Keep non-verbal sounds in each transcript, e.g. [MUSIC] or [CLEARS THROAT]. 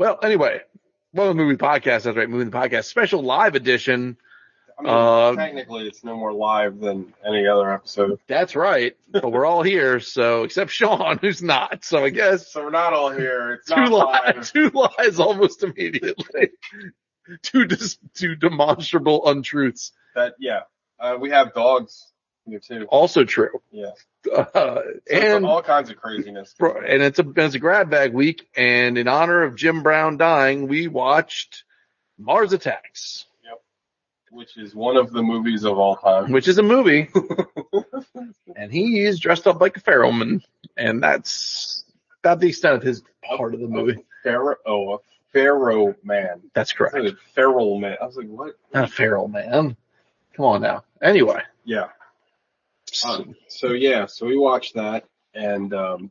Well, anyway, well, movie podcast. That's right, movie podcast special live edition. I mean, Uh, technically, it's no more live than any other episode. That's right, but we're all here, so except Sean, [LAUGHS] who's not. So I guess So we're not all here. It's two not lies, [LAUGHS] two lies almost immediately. [LAUGHS] two dis- two demonstrable untruths. That yeah, uh, we have dogs too. Also true. Yeah, Uh, and all kinds of craziness. And it's a it's a grab bag week, and in honor of Jim Brown dying, we watched Mars Attacks, Yep. which is one of the movies of all time. which is a movie, [LAUGHS] and he is dressed up like a pharaohman, and that's about the extent of his part of the movie. Pharaoh, oh, a Pharaoh man. That's correct. Feral man. I was like, what? Not a pharaoh man. Come on now. Anyway, Yeah. Um, so yeah, so we watched that, and um,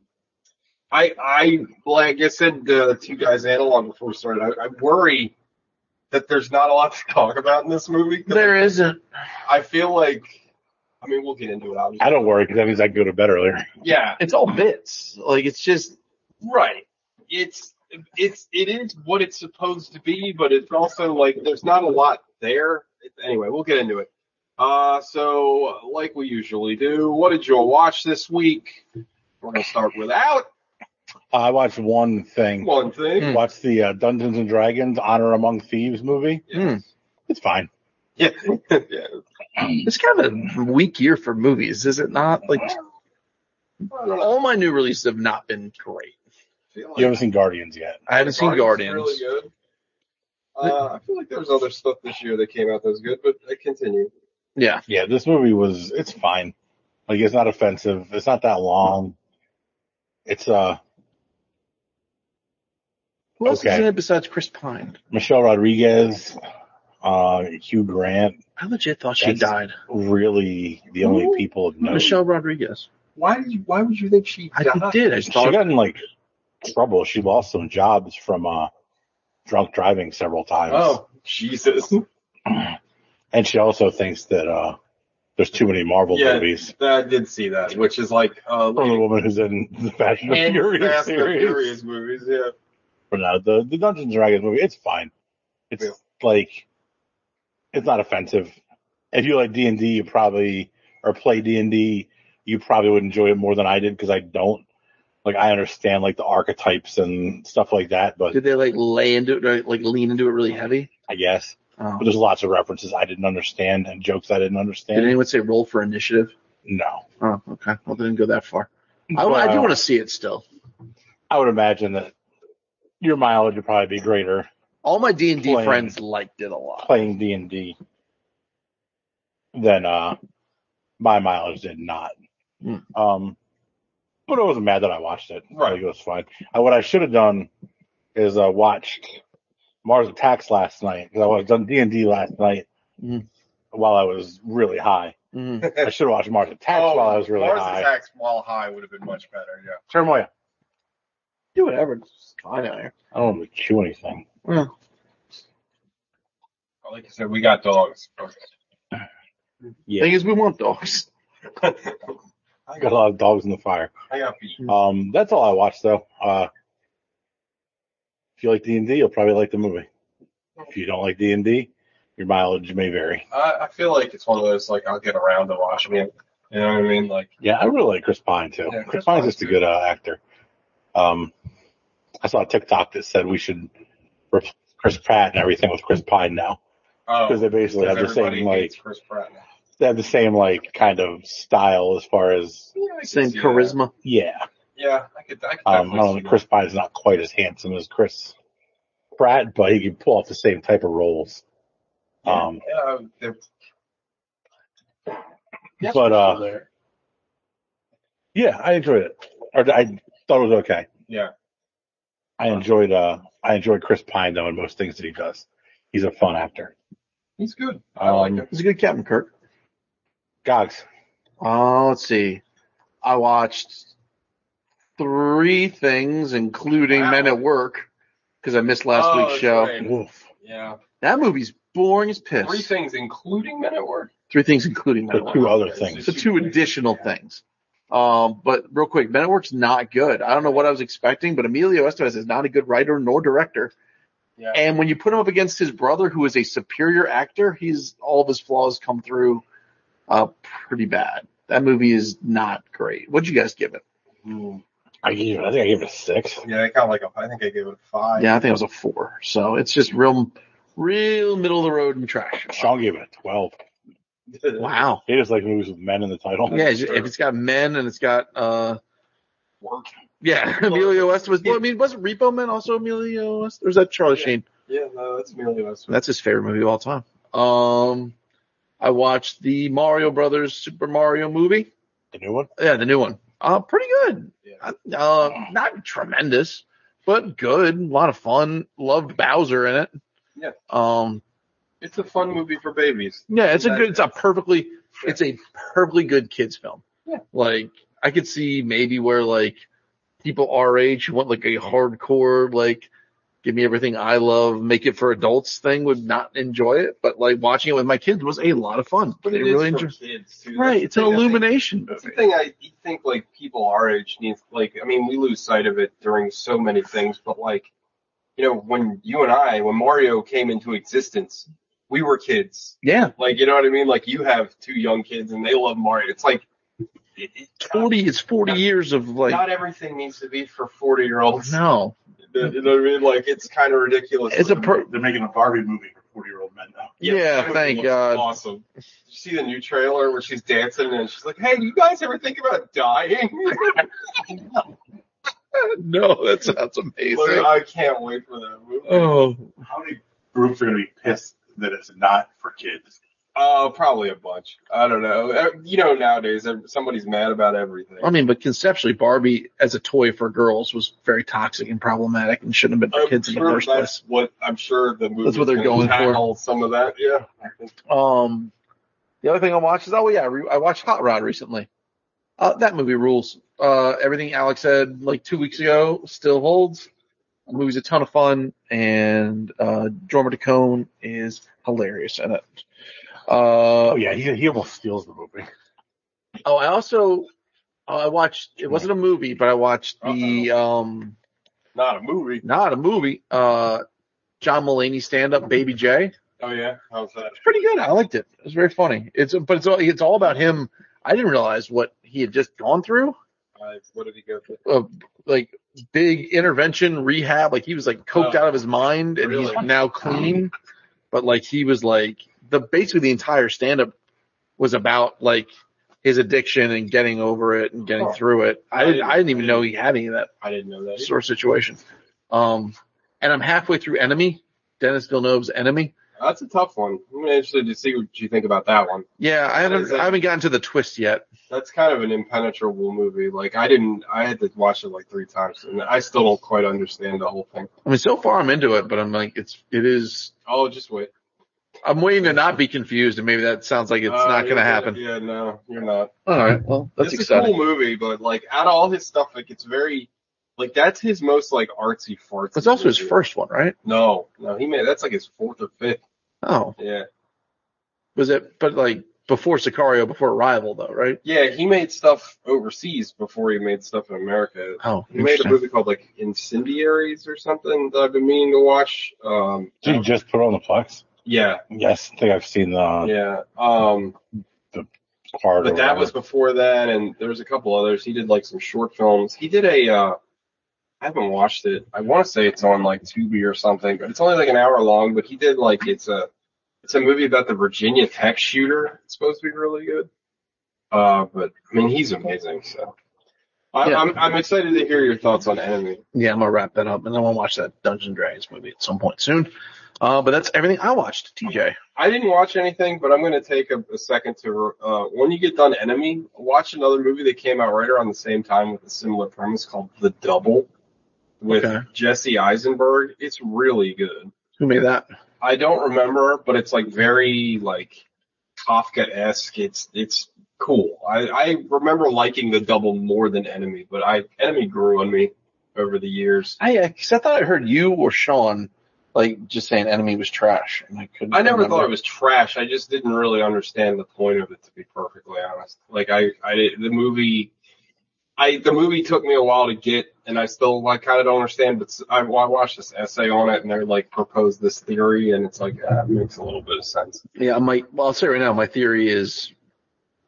I, I, like I said uh, to you guys analog before we started, I, I worry that there's not a lot to talk about in this movie. 'cause there isn't. I feel like, I mean, we'll get into it. Obviously. I don't worry because that means I can go to bed earlier. Yeah, It's all bits. Like it's just right. It's it's it is what it's supposed to be, but it's also like there's not a lot there. Anyway, we'll get into it. Uh, so like we usually do, what did you watch this week? We're gonna start without I watched one thing. one thing. Hmm. Watched the uh, Dungeons and Dragons Honor Among Thieves movie. Hmm. It's fine. Yeah, [LAUGHS] yeah. it's kind of a weak year for movies, is it not? Like I don't know. all my new releases have not been great. Like You haven't seen Guardians yet. I haven't seen Guardians. Really good. Uh, I feel like there was other stuff this year that came out that was good, but I continue. Yeah. Yeah, this movie was. It's fine. Like it's not offensive. It's not that long. It's uh Who else is Okay. in it besides Chris Pine? Michelle Rodriguez, uh Hugh Grant. I legit thought she That's- died. Really, the only Who? people of note. Michelle Rodriguez. Why did you? Why would you think she I died? did. I just she thought. got in like trouble. She lost some jobs from uh drunk driving several times. Oh Jesus! [CLEARS THROAT] And she also thinks that uh there's too many Marvel Yeah, movies. I did see that, which is like uh, From the woman who's in the Fast and and Furious Fast series. Furious movies. Yeah, But no, the the Dungeons and Dragons movie, it's fine. It's Yeah. like it's not offensive. If you like D and D, you probably or play D and D, you probably would enjoy it more than I did because I don't. Like I understand like the archetypes and stuff like that, but Did they like lay into it, or, like lean into it really heavy? I guess. Oh. But there's lots of references I didn't understand and jokes I didn't understand. Did anyone say roll for initiative? no. Oh, okay. Well, they didn't go that far. I, I do want to see it still. I would imagine that your mileage would probably be greater All my D and D friends liked it a lot. playing D and D than uh my mileage did not. Hmm. Um but I wasn't mad that I watched it. Right. It was fine. Uh, what I should have done is uh watched Mars Attacks last night because I was done D and D last night Hmm. while I was really high. Mhm. I should have watched Mars Attacks oh, while I was really Mars high. Mars Attacks while high would have been much better. Yeah. Turmoil. Do whatever. It's fine out here. I don't want to chew anything. Well, Like I said, we got dogs. Yeah. thing is, we want dogs. [LAUGHS] I Got a lot of dogs in the fire. I got beat. Um, that's all I watched though. Uh, if you like D and D, you'll probably like the movie. If you don't like D and D, your mileage may vary. I, I feel like it's one of those like I'll get around to watching it. You know what I mean? Like Yeah, I really like Chris Pine too. Yeah, Chris, Chris Pine's Pine's just a good. good uh, actor. Um, I saw a TikTok that said we should replace Chris Pratt and everything with Chris Pine now oh, because they basically have the same like Chris Pratt. now. they have the same like kind of style as far as Yeah, Same see that. charisma. yeah. Yeah, I could. I could Um, I definitely don't know, Chris Pine's not quite as handsome as Chris Pratt, but he can pull off the same type of roles. that. Um, yeah, they're- But, uh. Yeah, I enjoyed it. Or I thought it was okay. yeah. I enjoyed uh I enjoyed Chris Pine though in most things that he does. He's a fun actor. He's good. I like Um, him. He's a good Captain Kirk. Gogs. Oh, let's see. I watched three things, including Wow. Men at Work, because I missed last Oh, week's show. right. Woof. Yeah. That movie's boring as piss. Three things, including Men at Work. Three things, including Men The at Work. two other Okay, things. The two additional things. Um, but real quick, Men at Work's not good. I don't know what I was expecting, but Emilio Estevez is not a good writer nor director. Yeah. And when you put him up against his brother, who is a superior actor, he's all of his flaws come through uh, pretty bad. That movie is not great. What'd you guys give it? Hmm. I gave it. I think I gave it a six. Yeah, I kind of like a. I think I gave it a five. Yeah, I think it was a four. So it's just real, real middle of the road and trash. Sean gave it a twelve. [LAUGHS] Wow. He just like movies with men in the title. Yeah, sure. if it's got men and it's got uh Work. yeah, [LAUGHS] Emilio Estevez. Well, I mean, wasn't Repo Man also Emilio Estevez? Or is that Charlie Yeah. Sheen? Yeah, no, that's Emilio Estevez. That's his favorite movie of all time. Um, I watched the Mario Brothers Super Mario movie. The new one. Yeah, the new one. Uh, pretty good. Yeah. Uh, not tremendous, but good. A lot of fun. Loved Bowser in it. Yeah. Um, It's a fun movie for babies. yeah, it's a good, it's a perfectly, it's a perfectly good kids film. Yeah. Like, I could see maybe where like people our age who want like a hardcore, like, give me everything I love, make it for adults thing would not enjoy it. But like watching it with my kids was a lot of fun. But it is really enjoy. kids too. Right. That's It's an think- illumination That's the thing I think like people our age need like I mean we lose sight of it during so many things, but like you know when you and I when Mario came into existence, we were kids. Yeah. Like you know what I mean? Like you have two young kids and they love Mario. It's like it, it, 40, it's 40 years of like, not everything needs to be for forty year olds. no. [LAUGHS] You know what I mean? Like it's kind of ridiculous. It's a per- They're making a Barbie movie for forty-year-old men now. Yeah, that movie thank God. Awesome. Did you see the new trailer where she's dancing and she's like, "Hey, you guys ever think about dying?" [LAUGHS] no, that sounds amazing. Like, I can't wait for that movie. Oh, How many groups are going to be pissed that it's not for kids? Uh, probably a bunch. I don't know. Uh, You know, nowadays somebody's mad about everything. I mean, but conceptually, Barbie as a toy for girls was very toxic and problematic and shouldn't have been for I'm kids in the first that's place. what I'm sure the movie. That's what they're going for. Some of that, yeah. Um, the other thing I watched is oh yeah, I, re- I watched Hot Rod recently. Uh, that movie rules. Uh, everything Alex said like two weeks ago still holds. The movie's a ton of fun, and uh, Jorma Taccone is hilarious in it. Uh, Oh yeah, he he almost steals the movie. Oh, I also oh, I watched. It wasn't a movie, but I watched the um not a movie. not a movie. Uh, John Mulaney stand up, Baby J. Oh yeah, how's that? It's pretty good. I liked it. It was very funny. It's but it's all it's all about him. I didn't realize what he had just gone through. Uh, what did he go through? Uh, like big intervention rehab. Like he was like coked Oh, out of his mind, and really? he's now clean. But like he was like the basically the entire stand up was about like his addiction and getting over it and getting Oh. through it. I didn't I didn't even know he had any of that I didn't know that. either. sort of situation. Um, and I'm halfway through Enemy, Denis Villeneuve's Enemy. That's a tough one. I'm interested to see what you think about that one. Yeah, I haven't it? I haven't gotten to the twist yet. That's kind of an impenetrable movie. Like I didn't, I had to watch it like three times, and I still don't quite understand the whole thing. I mean, so far I'm into it, but I'm like, it's it is. Oh, just wait. I'm waiting to not be confused, and maybe that sounds like it's Uh, not going to happen. Yeah, no, you're not. All right, well, that's it's exciting. a cool movie, but like out of all his stuff, like it's very, like that's his most like artsy fartsy. It's also his first one, right? No, no, he made that's like his fourth or fifth. Oh, Yeah, was it? But like before Sicario, before Arrival, though, right? yeah, he made stuff overseas before he made stuff in America. Oh, He made a movie called like Incendiaries or something that I've been meaning to watch. Um, Did he just put it on the Plex? Yeah, Yes, I think I've seen the yeah. Um, card. but that was before that, and there was a couple others. He did like some short films. He did a. Uh, I haven't watched it. I want to say it's on like Tubi or something, but it's only like an hour long. But he did like it's a. It's a movie about the Virginia Tech shooter. It's supposed to be really good. Uh, but I mean, he's amazing. So. I, Yeah. I'm I'm excited to hear your thoughts on Enemy. Yeah, I'm gonna wrap that up, and I want to watch that Dungeon and Dragons movie at some point soon. Uh, but that's everything I watched. TJ. I didn't watch anything, but I'm going to take a, a second to, uh, when you get done Enemy, watch another movie that came out right around the same time with a similar premise called The Double with Okay. Jesse Eisenberg. It's really good. Who made that? I don't remember, but it's like very like Kafka-esque. It's, it's cool. I, I remember liking The Double more than Enemy, but I, Enemy grew on me over the years. I, uh 'cause I thought I heard you or Sean like just saying Enemy was trash, and I couldn't. I never remember. thought it was trash. I just didn't really understand the point of it, to be perfectly honest. Like I, I the movie, I the movie took me a while to get, and I still like kind of don't understand. But I watched this essay on it, and they're like proposed this theory, and it's like uh, it makes a little bit of sense. Yeah, my well, I'll say right now, my theory is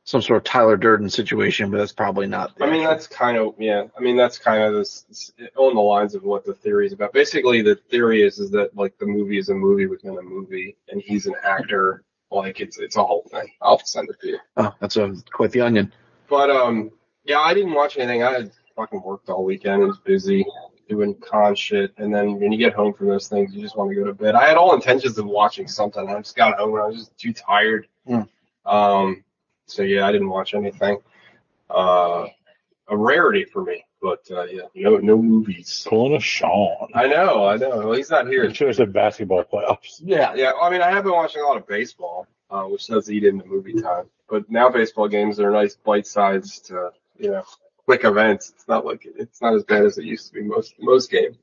some sort of Tyler Durden situation, but that's probably not. the I mean, that's kind of yeah. I mean, that's kind of this on the lines of what the theory is about. Basically, the theory is is that like the movie is a movie within a movie, and he's an actor. Like it's it's a whole thing. I'll send it to you. oh, that's a quite the onion. But um, yeah, I didn't watch anything. I had fucking worked all weekend. And was busy doing con shit, and then when you get home from those things, you just want to go to bed. I had all intentions of watching something. I just got home and I was just too tired. Hmm. Um, so yeah, I didn't watch anything. Uh, a rarity for me, but uh, yeah, no no movies. Pulling a Sean. I know, I know. Well, he's not here. It should have said basketball playoffs. Yeah, yeah. I mean, I have been watching a lot of baseball, uh, which does eat into movie time. But now baseball games are nice bite-sized, uh, you know, quick events. It's not like it's not as bad as it used to be most most games.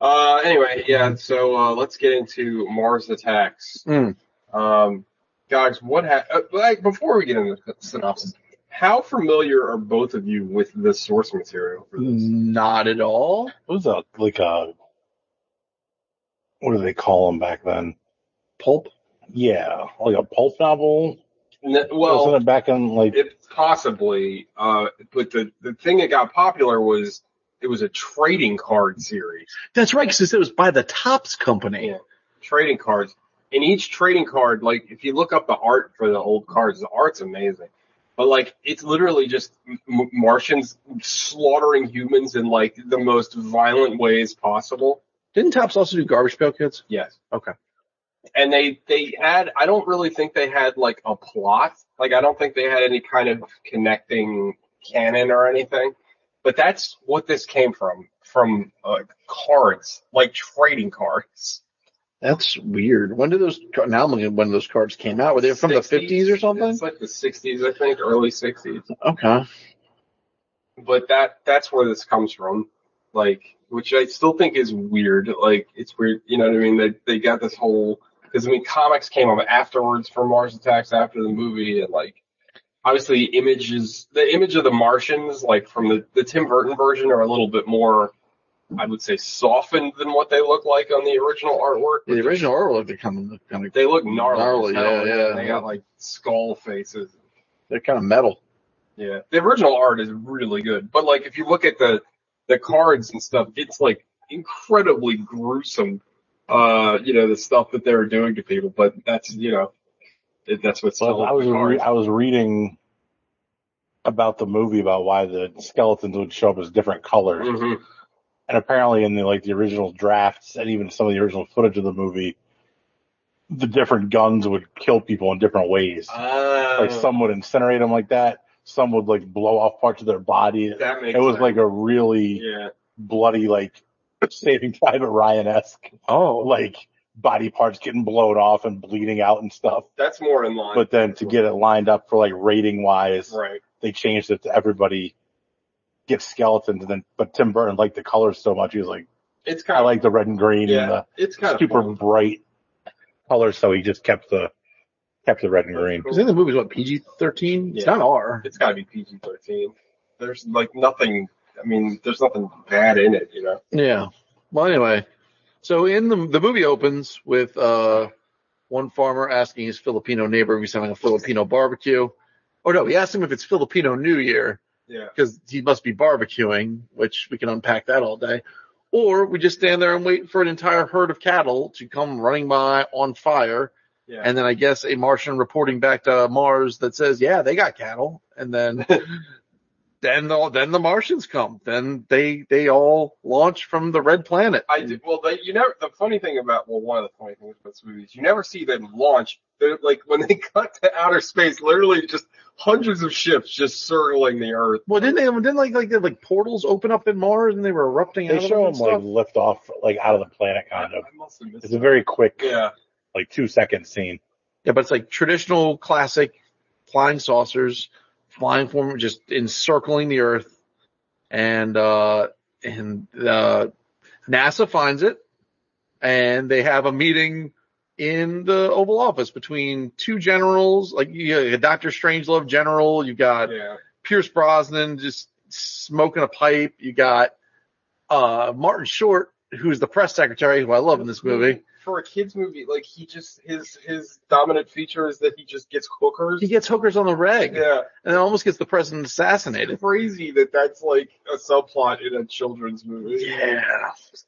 Uh, anyway, yeah. So uh, let's get into Mars Attacks. Mm. Um, guys, what ha- uh, like before we get into the synopsis, how familiar are both of you with the source material for this? Not at all. It was a like a what do they call them back then? Pulp. Yeah, like a pulp novel. N- Wasn't it back in like it possibly, uh, but the the thing that got popular was it was a trading card series. That's right, because it was by the Topps Company. Yeah. Trading cards. And each trading card, like if you look up the art for the old cards, the art's amazing. But like it's literally just M- Martians slaughtering humans in like the most violent ways possible. Didn't Topps also do Garbage Pail Kids? Yes. Okay. And they they had I don't really think they had like a plot. Like I don't think they had any kind of connecting canon or anything. But that's what this came from from uh, cards, like trading cards. That's weird. When did those? Now I'm looking at when those cards came out. Were they from the 50s or something? It's like the 60s, I think, early 60s. Okay. But that that's where this comes from. Like, which I still think is weird. Like, it's weird. You know what I mean? They they got this whole because I mean, comics came up afterwards for Mars Attacks after the movie, and like, obviously, images the image of the Martians, like from the the Tim Burton version, are a little bit more. I would say softened than what they look like on the original artwork. The original artwork, they're kind of, kind of, They look gnarly. Gnarly, as yeah, yeah. They got like skull faces. they're kind of metal. Yeah, the original art is really good, but like if you look at the the cards and stuff, it's like incredibly gruesome. Uh, you know the stuff that they're doing to people, but that's you know it, that's what's Well, I was re- I was reading about the movie about why the skeletons would show up as different colors, hmm and apparently in the like the original drafts and even some of the original footage of the movie, the different guns would kill people in different ways. Uh, like some would incinerate them like that, some would like blow off parts of their body. that makes It was sense. like a really yeah, bloody like Saving Private Ryan esque Oh, like body parts getting blown off and bleeding out and stuff. that's more in line. But then to get it lined up for like rating wise, right, they changed it to everybody gets skeletons. And then, but Tim Burton liked the colors so much. He was like, it's kind I of like the red and green yeah, and the it's kind super of bright colors. So he just kept the, kept the red and green. I in the movie's what PG-13. It's Yeah. not R. It's got to be PG thirteen. There's like nothing. I mean, there's nothing bad in it, you know. Yeah. Well, anyway, so in the the movie opens with uh one farmer asking his Filipino neighbor if he's having a Filipino barbecue. Or no, he asked him if it's Filipino New Year Yeah. because he must be barbecuing, which we can unpack that all day. Or we just stand there and wait for an entire herd of cattle to come running by on fire. Yeah. And then I guess a Martian reporting back to Mars that says, yeah, they got cattle. And then, [LAUGHS] then the, then the Martians come. Then they, they all launch from the red planet. I do. Well, they, you never. The funny thing about well, one of the funny things about this movie is you never see them launch. They're like when they [LAUGHS] cut to outer space, literally just hundreds of ships just circling the Earth. Well, didn't they, didn't like, like, like portals open up in Mars and they were erupting out They of show them him and like lift off like out of the planet kind of. I must have missed It's a very quick, Yeah. like two second scene. Yeah, but it's like traditional classic flying saucers flying from just encircling the earth and uh and uh NASA finds it and they have a meeting in the Oval Office between two generals, like you got Dr. Strangelove general, you've got Yeah. Pierce Brosnan just smoking a pipe. You got uh, Martin Short, who's the press secretary, who I love in this movie. For a kids movie, like he just his his dominant feature is that he just gets hookers. He gets hookers on the reg, yeah, and then almost gets the president assassinated. crazy that that's like a subplot in a children's movie. Yeah.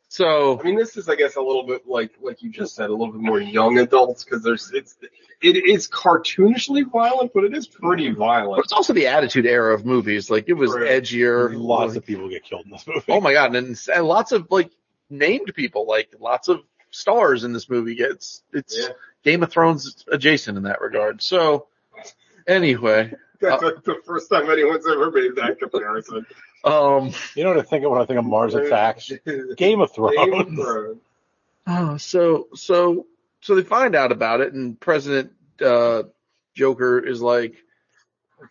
So I mean, this is, I guess, a little bit like, like you just said, a little bit more young adults because there's, it's, it is cartoonishly violent, but it is pretty violent. But violent. it's also the attitude era of movies. Like it was Right. edgier. Lots of people get killed in this movie. oh my god, and, and lots of like named people, like lots of stars in this movie. It's it's Yeah. Game of Thrones adjacent in that regard. So anyway, [LAUGHS] That's like the first time anyone's ever made that comparison. um, You know what I think of when I think of Mars Attacks? [LAUGHS] Game of Thrones. Game of [LAUGHS] Thrones. oh, so so so they find out about it, and President uh, Joker is like,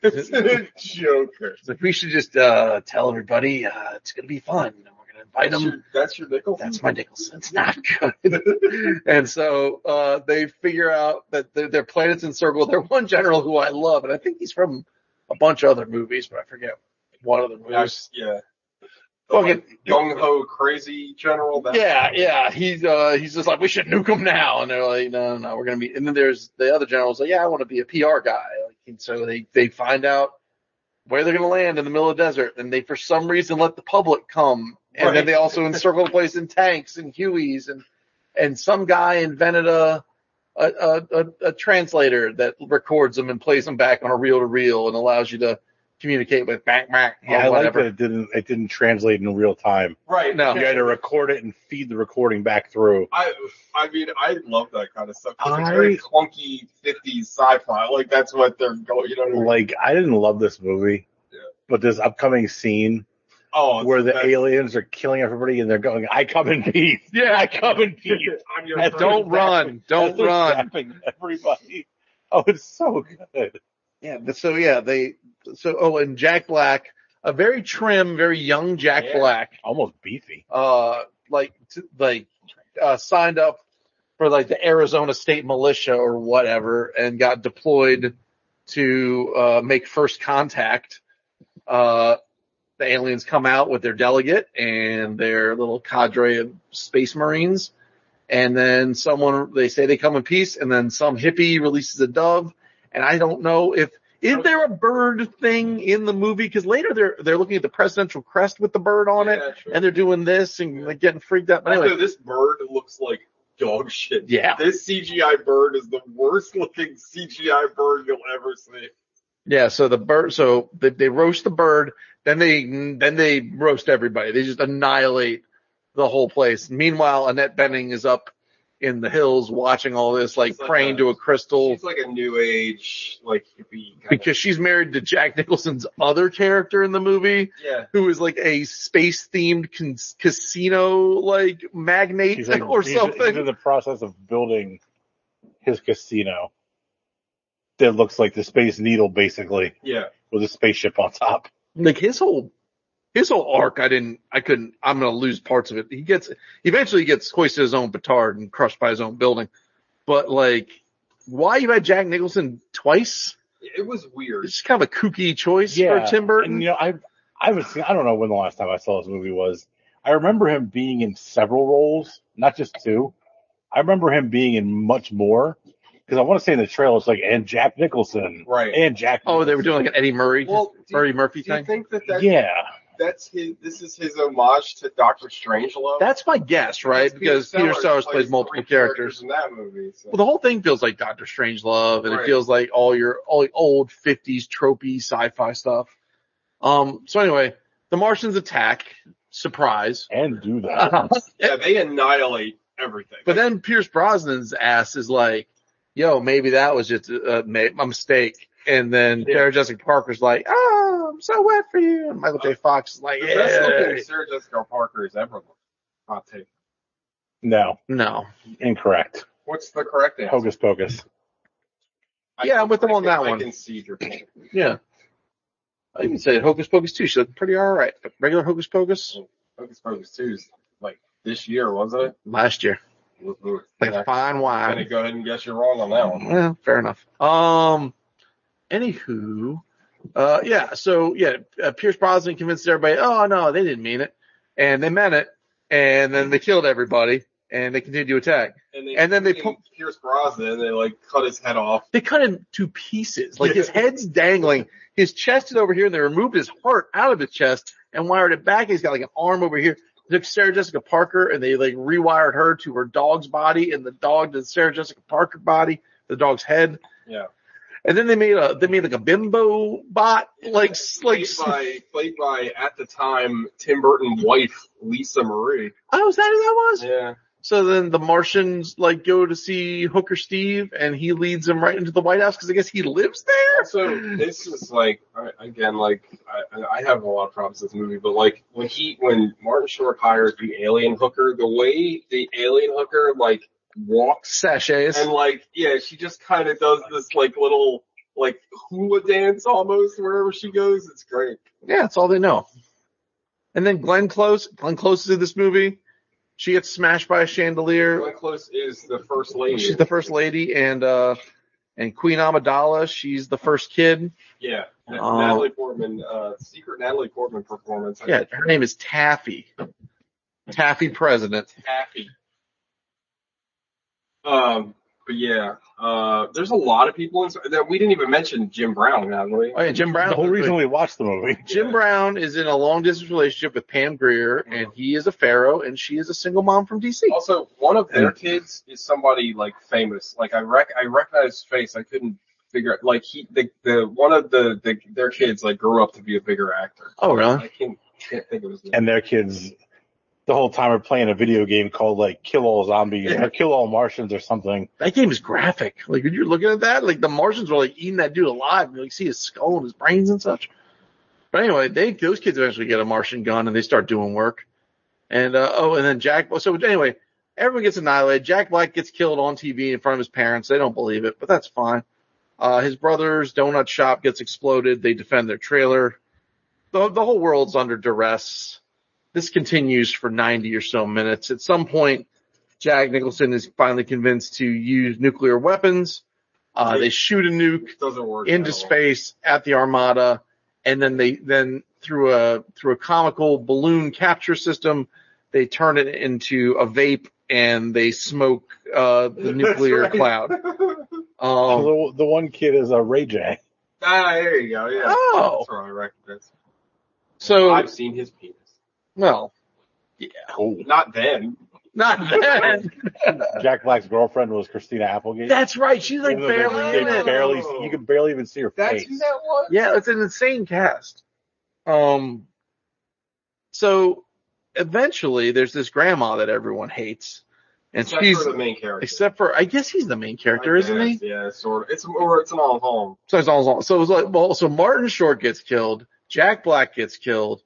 It's a Joker. he's like, we should just uh, tell everybody uh, it's gonna be fun, and we're gonna invite That's them. your, that's your Nicholson? That's my Nicholson. It's not good. [LAUGHS] and so uh, they figure out that their, their planets encircle their one general who I love, and I think he's from a bunch of other movies, but I forget one of the movies. Yeah. Fucking- Gung ho crazy general. That, Yeah, yeah. He's uh he's just like we should nuke him now, and they're like, no, no, no, we're gonna be. And then there's the other general's like, yeah, I want to be a PR guy. Like, and so they they find out where they're gonna land in the middle of the desert, and they for some reason let the public come, and then they also encircle the place in tanks and Hueys, and and some guy invented a. A, a, a, a translator that records them and plays them back on a reel to reel and allows you to communicate with back back Yeah, I or like that it didn't it didn't translate in real time. Right. No. You had to record it and feed the recording back through. I I mean I love that kind of stuff. 'cause It's I- very clunky 50s sci-fi. Like that's what they're going. You know what I mean? Like I didn't love this movie, Yeah. but this upcoming scene oh, where the best. aliens are killing everybody and they're going, "I come in peace." Yeah. I come in peace. [LAUGHS] I'm your That's. Don't run. Don't As run. Everybody. Oh, it's so good. Yeah, so yeah, they so oh and Jack Black, a very trim, very young Jack Yeah. Black, Almost beefy. uh like t- like uh signed up for like the Arizona State Militia or whatever and got deployed to uh make first contact. Uh the aliens come out with their delegate and their little cadre of space marines and then someone they say they come in peace and then some hippie releases a dove and I don't know if is there a bird thing in the movie because later they're they're looking at the presidential crest with the bird on it Yeah, sure. and they're doing this and like getting freaked out. But anyway, this bird looks like dog shit. yeah, This CGI bird is the worst looking CGI bird you'll ever see. yeah. So the bird, so they, they roast the bird, then they then they roast everybody. They just annihilate the whole place. Meanwhile, Annette Bening is up in the hills watching all this, like like praying a- to a crystal She's like a new age, like hippie. Kind because she's married to Jack Nicholson's other character in the movie. yeah. who is like a space themed con- casino like magnate He's, like, or he's- He's in the process of building his casino. That looks like the Space Needle, basically, Yeah. with a spaceship on top. Like his whole his whole arc, I didn't, I couldn't. I'm gonna lose parts of it. He gets eventually he gets hoisted his own petard and crushed by his own building. But like, why you had Jack Nicholson twice? It was weird. It's kind of a kooky choice for Tim Burton. And you know, I I haven't. I don't know when the last time I saw this movie was. I remember him being in several roles, not just two. I remember him being in much more because I want to say in the trailer it's like and Jack Nicholson Right. and Jack. oh, they were doing like an Eddie Murray, Well, do you- Eddie Murphy Do you thing. think that, that yeah, that's his? This is his homage to Doctor Strangelove. That's my guess, right? Because Peter Sellers plays multiple three characters. in that movie. So. Well, the whole thing feels like Doctor Strangelove, and it feels like all your all old '50s tropey sci-fi stuff. Um. So anyway, the Martians attack. Surprise. and do that. [LAUGHS] yeah, they annihilate everything. But then Pierce Brosnan's ass is like, "Yo, maybe that was just a, a, a mistake." And then Yeah. Sarah Jessica Parker's like, "Oh, I'm so wet for you." And Michael J. Uh, Fox is like, the best "Yeah." looking Sarah Jessica Parker has ever looked. Hot take. no, No. incorrect. What's the correct answer? Hocus pocus. I Yeah, I'm with them on can- that I one. can see your point. Yeah. I even say Hocus Pocus too. She looked pretty all right. Regular Hocus Pocus Hocus Pocus 2 is like this year, wasn't it? last year, Ooh, yeah. fine I'm wine. gonna go ahead and guess you're wrong on that one. Well, fair enough. Um, anywho, Uh, yeah. So yeah, uh, Pierce Brosnan convinced everybody, oh no, they didn't mean it, and they meant it, and then they killed everybody, and they continued to attack. And, they, And then they freaking Pierce Brosnan. They like cut his head off. They cut him to pieces, like his head's dangling, his chest is over here, and they removed his heart out of his chest and wired it back. He's got like an arm over here. They took Sarah Jessica Parker and they like rewired her to her dog's body, and the dog to Sarah Jessica Parker body, the dog's head. Yeah. And then they made a they made like a bimbo bot, like like played by played by at the time Tim Burton wife Lisa Marie. oh, is that who that was? Yeah. So then the Martians like go to see Hooker Steve, and he leads them right into the White House because I guess he lives there. So this is like again, like I, I have a lot of problems with this movie, but like when he when Martin Short hires the alien hooker, the way the alien hooker like walks Sachets. and like yeah, she just kind of does this like little like hula dance almost wherever she goes. It's great. Yeah, that's all they know. And then Glenn Close, Glenn Close is in this movie. She gets smashed by a chandelier. Glenn Close is the first lady. She's the first lady, and uh, and Queen Amidala, she's the first kid. Yeah, Oh. Natalie Portman, uh, secret Natalie Portman performance. I Yeah, think. her name is Taffy. Taffy President. Taffy. Um, but yeah, uh, there's a lot of people in, that we didn't even mention Jim Brown, have we? Oh yeah, Jim Brown. The whole reason we watched the movie. Jim Brown is in a long distance relationship with Pam Grier, and he is a pharaoh, and she is a single mom from DC. Also, one of their kids is somebody like famous. Like I rec, I recognize his face. I couldn't figure out. Like he, the, the one of the, the their kids like grew up to be a bigger actor. Oh really? I can't, can't think of his name. And their kids, the whole time we're playing a video game called like Kill All Zombies Yeah. or Kill All Martians or something. That game is graphic. Like when you're looking at that, like the Martians were like eating that dude alive. You like see his skull and his brains and such. But anyway, they those kids eventually get a Martian gun and they start doing work. And uh, oh, and then Jack. So anyway, everyone gets annihilated. Jack Black gets killed on TV in front of his parents. They don't believe it, but that's fine. Uh, his brother's donut shop gets exploded. They defend their trailer. The the whole world's under duress. This continues for 90 or so minutes. At some point, Jack Nicholson is finally convinced to use nuclear weapons. Uh, they shoot a nuke doesn't work into at all. space at the Armada, and then they then through a through a comical balloon capture system, they turn it into a vape and they smoke uh, the [LAUGHS] nuclear right. cloud. [LAUGHS] Um, the, the one kid is a Ray J. ah, there you go. Yeah. Oh. That's what I recognize. so I've seen his penis. Well, Cool. Not then. not [LAUGHS] then. Jack Black's girlfriend was Christina Applegate. That's right. She's like Even though they- barely they in it. barely, you could barely even see her That's face. who that was. Yeah, it's an insane cast. Um, so eventually there's this grandma that everyone hates, and Except she's for the main character. except for I guess he's the main character, I isn't he? guess, Yeah, sort of. It's or it's an all home. So it's all so it was like well, so Martin Short gets killed, Jack Black gets killed,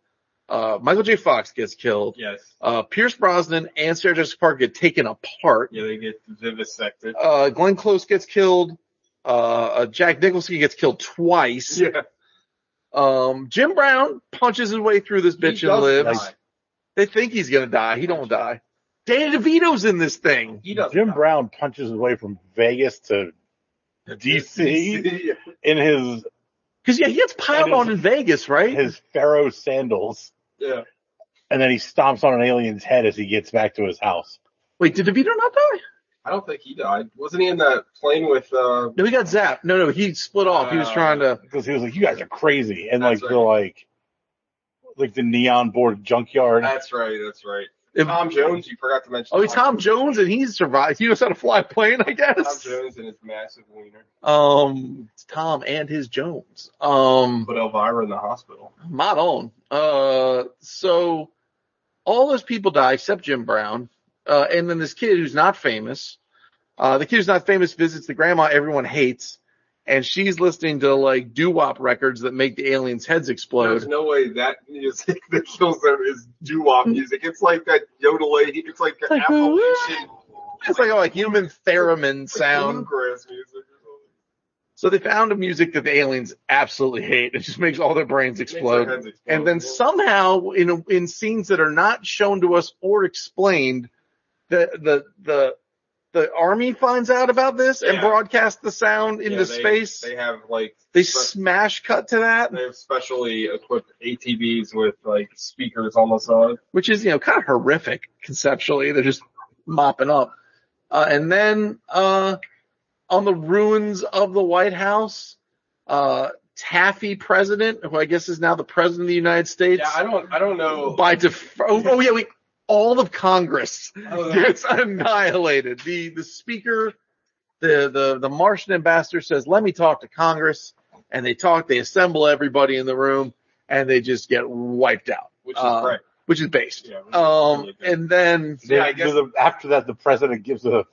uh, Michael J. Fox gets killed, Yes. uh, Pierce Brosnan and Sarah Jessica Parker get taken apart. Yeah, they get vivisected. Uh, Glenn Close gets killed. Uh, uh, Jack Nicholson gets killed twice. Yeah. Um, Jim Brown punches his way through this He bitch and does lives. die. They think he's gonna die. He don't die. Danny DeVito's in this thing. He does. Jim Brown punches his way from Vegas to DC in his Cause yeah, he gets piled on in Vegas, right? his pharaoh sandals, Yeah. and then he stomps on an alien's head as he gets back to his house. Wait, did DeVito not die? I don't think he died. Wasn't he in that plane with? uh No, he got zapped. No, no, he split off. He was Uh, trying to. Because he was like, "You guys are crazy," and like That's the like, like the neon board junkyard. That's right. That's right. If- Tom Jones. You forgot to mention. oh, he's Tom Jones, and he's survived. He knows how to fly a plane, I guess. Tom. Jones and his massive wiener. Um, Tom and his Jones. Um, but Elvira in the hospital. not on. Uh, so all those people die except Jim Brown. Uh, and then this kid who's not famous. Uh, the kid who's not famous visits the grandma everyone hates, and she's listening to like doo-wop records that make the aliens' heads explode. There's no way that music [LAUGHS] that kills them is doo wop mm. music. It's like that yodeling. It's like the Like, Appalachian It's like a human theremin sound. bluegrass music. So they found a music that the aliens absolutely hate. It just makes all their brains Makes their explode. explode. And then somehow in in scenes that are not shown to us or explained, the the the the army finds out about this and Yeah. broadcasts the sound into Yeah, they- space. They have like They spe- smash cut to that, they have specially equipped ATVs with like speakers on the side. which is, you know, kind of horrific conceptually. They're just mopping up. Uh, and then, uh, on the ruins of the White House, uh, Taffy president, who I guess is now the president of the United States, Yeah, I don't I don't know. by def- oh, oh yeah, wait, all of Congress Oh, gets annihilated. The the speaker, the the the Martian ambassador says, "Let me talk to Congress," and they talk. They assemble everybody in the room, and they just get wiped out, which is uh, great. which is based. Yeah, which Um, really and then Yeah, I guess- the- after that, the president gives a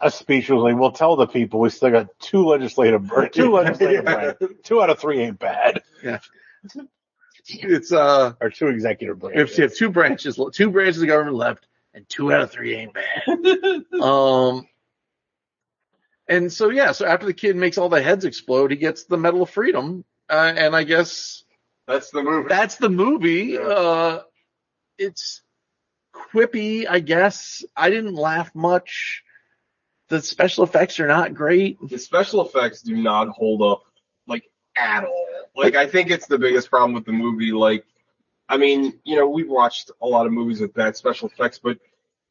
a speech. Was like, "We'll tell the people we still got two legislative or two [LAUGHS] legislative Yeah. Two out of three ain't bad, [LAUGHS] it's uh, or two executive branches. if you have two branches, two branches of government left, and two out of three ain't bad. [LAUGHS] Um, and so yeah, so after the kid makes all the heads explode, he gets the Medal of Freedom, uh, and I guess That's the movie. that's the movie. Yeah. Uh, it's quippy, I guess. I didn't laugh much. The special effects are not great. the special effects do not hold up like at all. Like I think it's the biggest problem with the movie. Like, I mean, you know, we've watched a lot of movies with bad special effects, but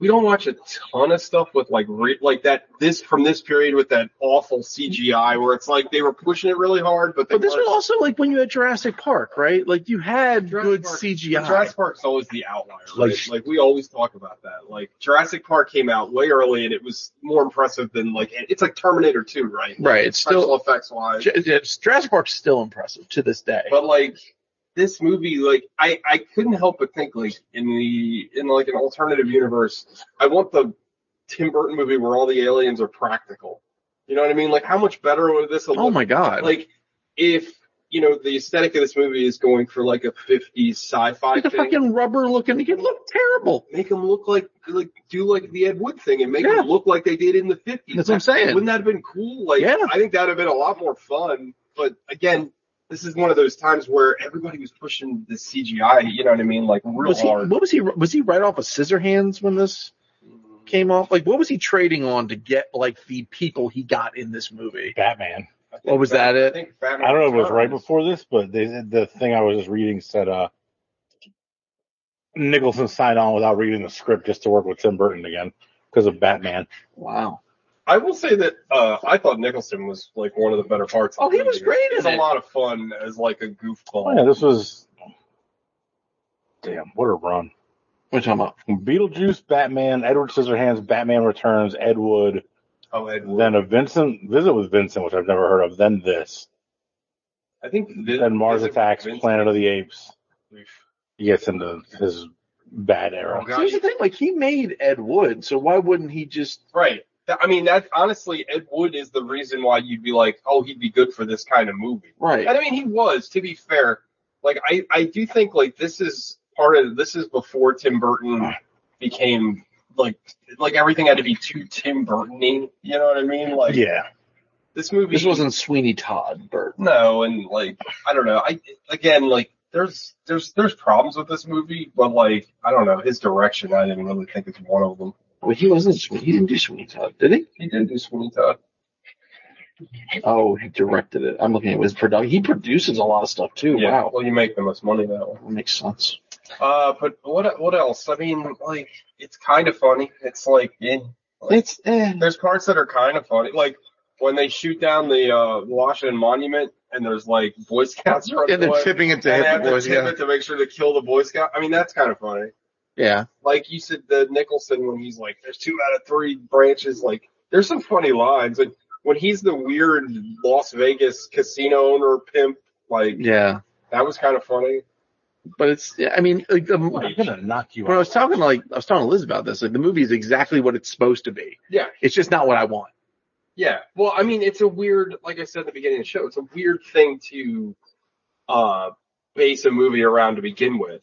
we don't watch a ton of stuff with like re- like that this from this period with that awful CGI where it's like they were pushing it really hard, but they But this was also like when you had Jurassic Park, right? Like you had Jurassic good Park- CGI. Jurassic Park's always the outlier, right? Like- Like, we always talk about that. Like Jurassic Park came out way early and it was more impressive than like it's like Terminator 2, right? Right, it's Special still effects wise. Jurassic Park's still impressive to this day. But like this movie, like I, I couldn't help but think like in the in like an alternative universe, I want the Tim Burton movie where all the aliens are practical. You know what I mean? Like how much better would this have oh my god! Like if you know the aesthetic of this movie is going for like a 50s sci-fi like a thing. fucking rubber looking, it looked terrible. Make them look like like do like the Ed Wood thing and make Yeah. them look like they did in the 50s. That's what I'm saying. Wouldn't that have been cool? Like, Yeah. I think that would have been a lot more fun. But again, this is one of those times where everybody was pushing the CGI. You know what I mean? Like real Was he? hard. What was he? Was he right off of Scissorhands when this came off? Like, what was he trading on to get like the people he got in this movie? Batman. What was Bat- that it? I think Batman I don't know if it was right before this, but they, the thing I was just reading said uh Nicholson signed on without reading the script just to work with Tim Burton again because of Batman. Wow. I will say that uh, I thought Nicholson was like one of the better parts. of Oh, the he was great in It's it. a lot of fun as like a goofball. Oh yeah, this was damn what a run. What you talking about? Beetlejuice, Batman, Edward Scissorhands, Batman Returns, Ed Wood, Oh, Ed Wood. then a Vincent visit with Vincent, which I've never heard of, then this, I think Vin- then Mars Attacks, Vincent- Planet of the Apes. He gets into his bad Oh, era. God. So here's the thing: like he made Ed Wood, so why wouldn't he just? Right. I mean, that honestly, Ed Wood is the reason why you'd be like, oh, he'd be good for this kind of movie. Right. And I mean, he was. To be fair, like I, I do think like this is part of this is before Tim Burton became like like everything had to be too Tim Burton-y. You know what I mean? Like Yeah. this movie. This wasn't Sweeney Todd Burton. no, and like I don't know. I again like there's there's there's problems with this movie, but like I don't know his direction. I didn't really think it's one of them. Well, he wasn't. Sweeney. He didn't do Sweeney Todd, did he? He did do Sweeney Todd. Oh, he directed it. I'm looking at his production. He produces a lot of stuff too. Yeah. Wow, Well, you make the most money that way. that makes sense. Uh, but what what else? I mean, like it's kind of funny. It's like in It's eh. there's parts that are kind of funny, like when they shoot down the uh, Washington Monument and there's like Boy Scouts running [LAUGHS] and they're away, tipping it to and they hit have the boys. to tip Yeah, it to make sure to kill the Boy Scout. I mean, that's kind of funny. Yeah. Like you said, the Nicholson when he's like, "There's two out of three branches." Like, there's some funny lines, and when he's the weird Las Vegas casino owner pimp, like Yeah, that was kind of funny. but it's. I mean, like the, I'm gonna knock you I out. was talking like I was talking to Liz about this, like the movie is exactly what it's supposed to be. Yeah, It's just not what I want. Yeah. Well, I mean, it's a weird, like I said at the beginning of the show, it's a weird thing to uh base a movie around to begin with.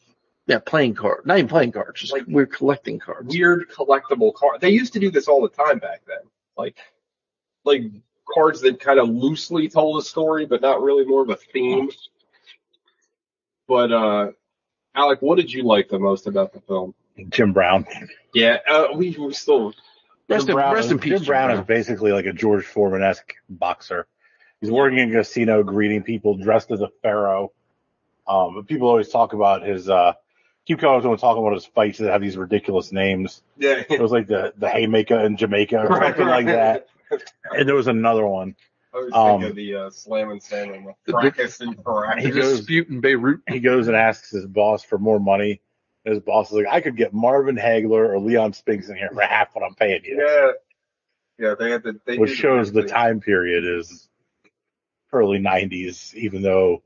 Yeah, playing card, not even playing cards, just like Like- we're collecting cards. Weird collectible cards. They used to do this all the time back then. Like, like cards that kind of loosely told a story, but not really more of a theme. But uh Alec, what did you like the most about the film? Jim Brown. Yeah, uh, we, we still Rest Jim in, Brown, rest is, in peace. Jim Brown is basically like a George Foreman esque boxer. He's working in a casino, greeting people, dressed as a pharaoh. Um, but people always talk about his. uh Keep coming to talking about his fights that have these ridiculous names. Yeah. [LAUGHS] It was like the the Haymaker in Jamaica or something like that. And there was another one. I was Um, thinking of the uh, slam and salmon with The practice and The. He goes- dispute in Beirut. He goes and asks his boss for more money. And his boss is like, "I could get Marvin Hagler or Leon Spinks in here for half what I'm paying you." Yeah. Yeah, they had the. They which shows the thing. time period is early 90s, even though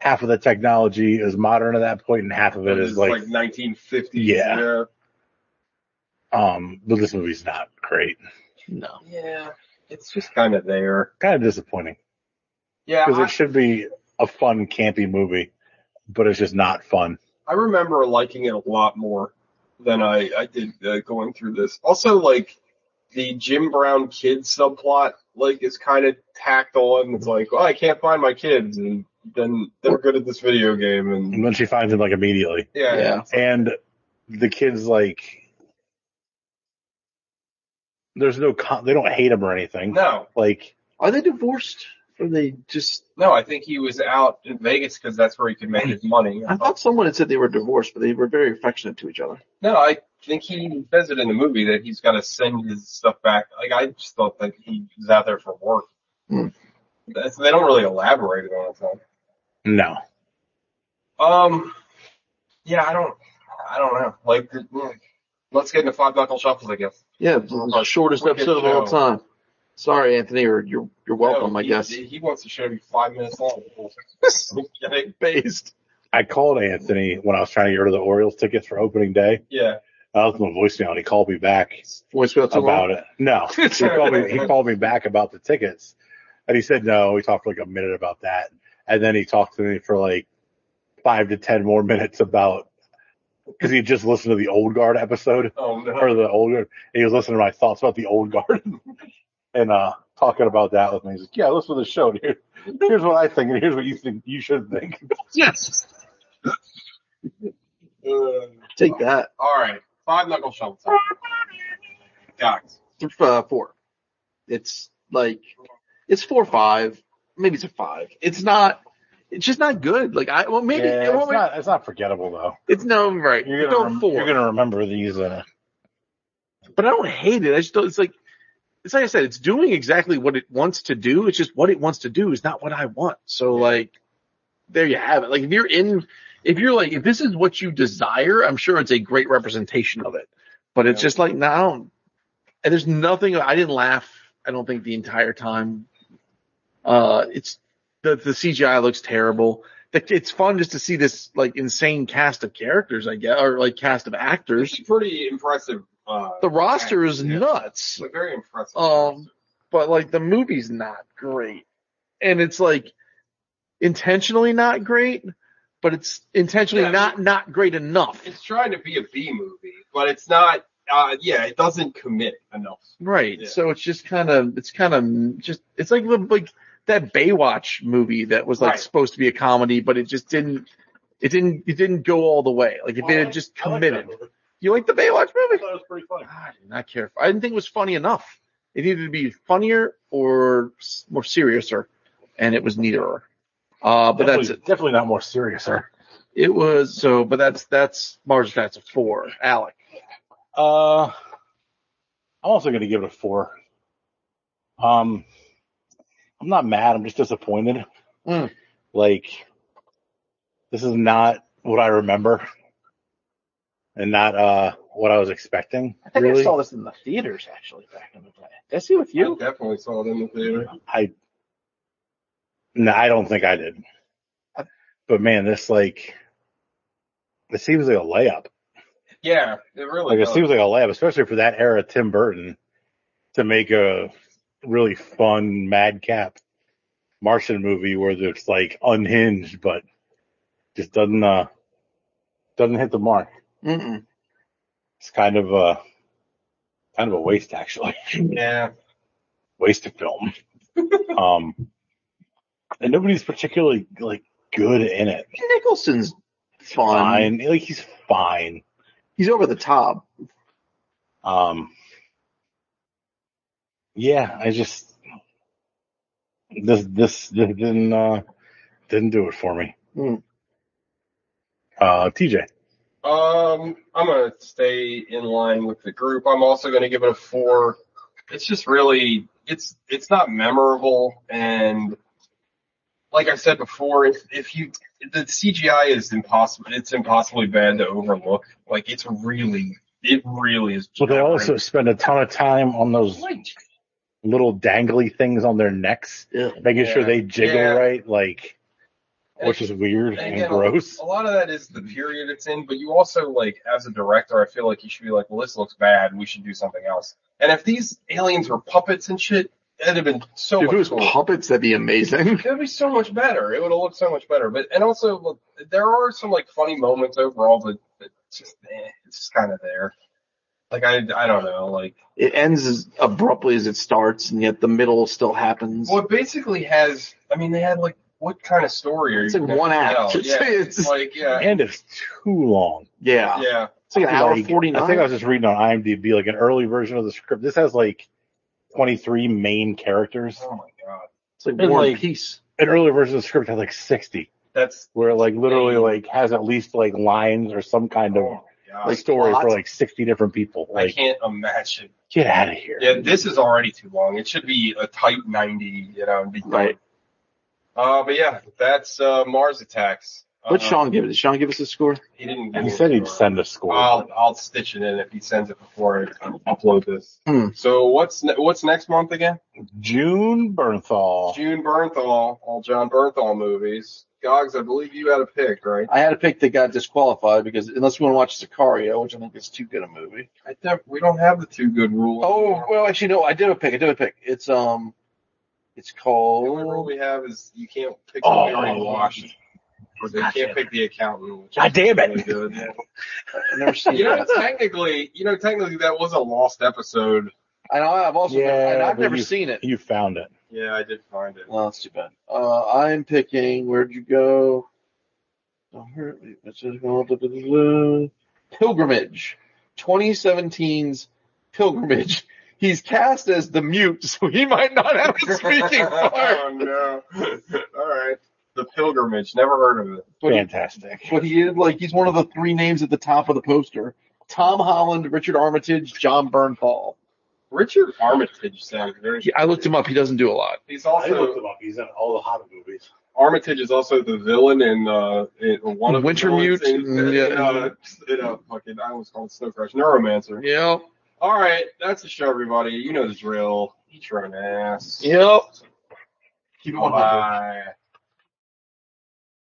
half of the technology is modern at that point and half of it It's is like, 1950s. Yeah. um, but this movie's not great. No. Yeah. Yeah. It's just kind of there. Kind of disappointing Yeah. because it should be a fun, campy movie, but it's just not fun. I remember liking it a lot more than I, I did uh, going through this. Also, like, the Jim Brown kid subplot, like, is kind of tacked on. It's like, well, I can't find my kids, and then they're good at this video game, and And then she finds him like immediately. yeah, Yeah. And the kids like, there's no, con- they don't hate him or anything. No, Like, Are they divorced? Or they just? no, I think he was out in Vegas because that's where he could make his money. I thought someone had said they were divorced, but they were very affectionate to each other. No, I think he says it in the movie that he's got to send his stuff back. Like, I just don't think he was out there for work. Hmm. That's, they don't really elaborate on it. Though. no. Um, yeah, I don't, I don't know. Like, let's get into five knuckle shuffles, I guess. Yeah, the shortest episode of all time. Sorry, Anthony, or you're you're welcome, No, I guess. he wants the show to be five minutes long. [LAUGHS] Okay. Based. I called Anthony when I was trying to get rid of the Orioles tickets for opening day. yeah. I left him a voicemail and he called me back Voicemail too about long. it. No, [LAUGHS] he called me. He called me back about the tickets, and he said no. We talked for like a minute about that, and then he talked to me for like five to ten more minutes about because he just listened to the old guard episode Oh no. or the old guard. And he was listening to my thoughts about the old guard [LAUGHS] and uh talking about that with me. He's like, "Yeah, listen to the show. Here, here's what I think, and here's what you think you should think." Yes. Uh, Take that. all right. Five knuckle shuffle time. Guys. Uh, four. It's like it's four five. Maybe it's a five. It's not. It's just not good. Like I well maybe Yeah, it's not. It's not forgettable though. it's no right. You're gonna, rem- four. you're gonna remember these. Uh, but I don't hate it. I just don't. It's like it's like I said. It's doing exactly what it wants to do. It's just what it wants to do is not what I want. So like, there you have it. Like if you're in, if you're like, if this is what you desire, I'm sure it's a great representation of it. But it's Yeah. just like now, and there's nothing. I didn't laugh. I don't think the entire time. Uh, it's the the CGI looks terrible. It's fun just to see this like insane cast of characters, I guess, or like cast of actors. It's pretty impressive. Uh, The roster is Yeah. nuts. It's very impressive. Um, but like the movie's not great, and it's like intentionally not great, but it's intentionally Yeah. not not great enough. it's trying to be a B movie, but it's not. Uh, yeah, it doesn't commit enough. Right. Yeah. So it's just kind of it's kind of just it's like like that Baywatch movie that was like Right. supposed to be a comedy, but it just didn't. It didn't. It didn't go all the way. Like if it had just committed. You like the Baywatch movie? I thought it was pretty funny. I did not care. I didn't think it was funny enough. It needed to be funnier or more seriouser, and it was neither. Uh, but that's definitely, it. definitely not more serious, sir. It was so, but that's that's Mars. That's a four. Alec. Uh, I'm also going to give it a four. Um, I'm not mad. I'm just disappointed. Mm. Like, this is not what I remember, and not uh what I was expecting. I think really, I saw this in the theaters actually back in the day. Did I see it with I you? definitely saw it in the theater. I no, I don't think I did. But man, this like, it seems like a layup. Yeah, it really Like it seems like a layup, especially for that era, Tim Burton, to make a really fun madcap Martian movie where it's like unhinged, but just doesn't uh doesn't hit the mark. Mm-mm. It's kind of a kind of a waste, actually, [LAUGHS] yeah. waste of film. [LAUGHS] um, and nobody's particularly like good in it. Nicholson's fun. Fine, like he's fine. He's over the top. Um, yeah, I just this this, this didn't uh, didn't do it for me. Hmm. Uh, TJ, Um, I'm gonna stay in line with the group. I'm also gonna give it a four. It's just really, it's it's not memorable, and like I said before, if if you the CGI is impossible, it's impossibly bad to overlook. Like it's really, it really is. so they also spend a ton of time on those Like, little dangly things on their necks, Yeah. making sure they jiggle Yeah. right, like And which is weird And and again, gross. A lot of that is the period it's in, but you also like as a director, I feel like you should be like, well, this looks bad. We should do something else. And if these aliens were puppets and shit, it'd have been so If much it was cooler. puppets, that'd be amazing. It'd be so much better. It would have looked so much better. But and also, look, there are some like funny moments overall, but, but it's just eh, it's just kind of there. Like I I don't know. Like It ends as abruptly as it starts, and yet the middle still happens. well, it basically has. I mean, they had like what kind of story are It's you? like one act. tell? It's- [LAUGHS] Yeah, it's- like yeah, And it's too long. yeah. yeah. It's like an hour Like, 49. I think I was just reading on IMDb, like an early version of the script. This has like 23 main characters. Oh my god, it's like and War like- and Peace. An early version of the script had like 60, that's where like literally Dang. like has at least like lines or some kind of oh. My like story plot. for like 60 different people. I can't imagine. get out of here. Yeah, this is already too long. It should be a tight 90, you know, and be done. Right. Uh, but yeah, that's uh, Mars Attacks. What'd Uh, Sean give it? Did Sean give us a score? He didn't. Give He me a said he'd send a score. I'll I'll stitch it in if he sends it before I upload this. Hmm. So what's ne- what's next month again? June Bernthal. June Bernthal, all Jon Bernthal movies. Gogs, I believe you had a pick, right? I had a pick that got disqualified because unless we want to watch Sicario, which I think is too good a movie. I don't, we don't have the two good rule. Oh well, actually no, I did a pick. I did a pick. It's um, it's called. the only rule we have is you can't pick Oh. something already watched. Or they God can't pick the accountant. Which God is damn it. really good. [LAUGHS] I've never seen You know, that. technically, you know, technically that was a lost episode. I know I've also Yeah, and I've never you- seen it. You found it. Yeah, I did find it. Well, that's too bad. Uh, I'm picking. Where'd you go? Don't hurt me. Pilgrimage, 2017's Pilgrimage. [LAUGHS] He's cast as the mute, so he might not have a speaking [LAUGHS] part. oh no! [LAUGHS] All right, the pilgrimage. Never heard of it. But he, Fantastic. but he is like he's one of the three names at the top of the poster: Tom Holland, Richard Armitage, Jon Bernthal. Richard Armitage sounds very. He, I looked him up. He doesn't do a lot. He's also I looked him up. He's in all the Hobbit movies. Armitage is also the villain in uh in one of the Wintermute, villains in, in, yeah. uh, in uh, fucking I almost called Snow Crash Neuromancer. Yep. All right, that's the show, everybody. You know the drill. Eat your own ass. Yep. Keep it 100. Bye.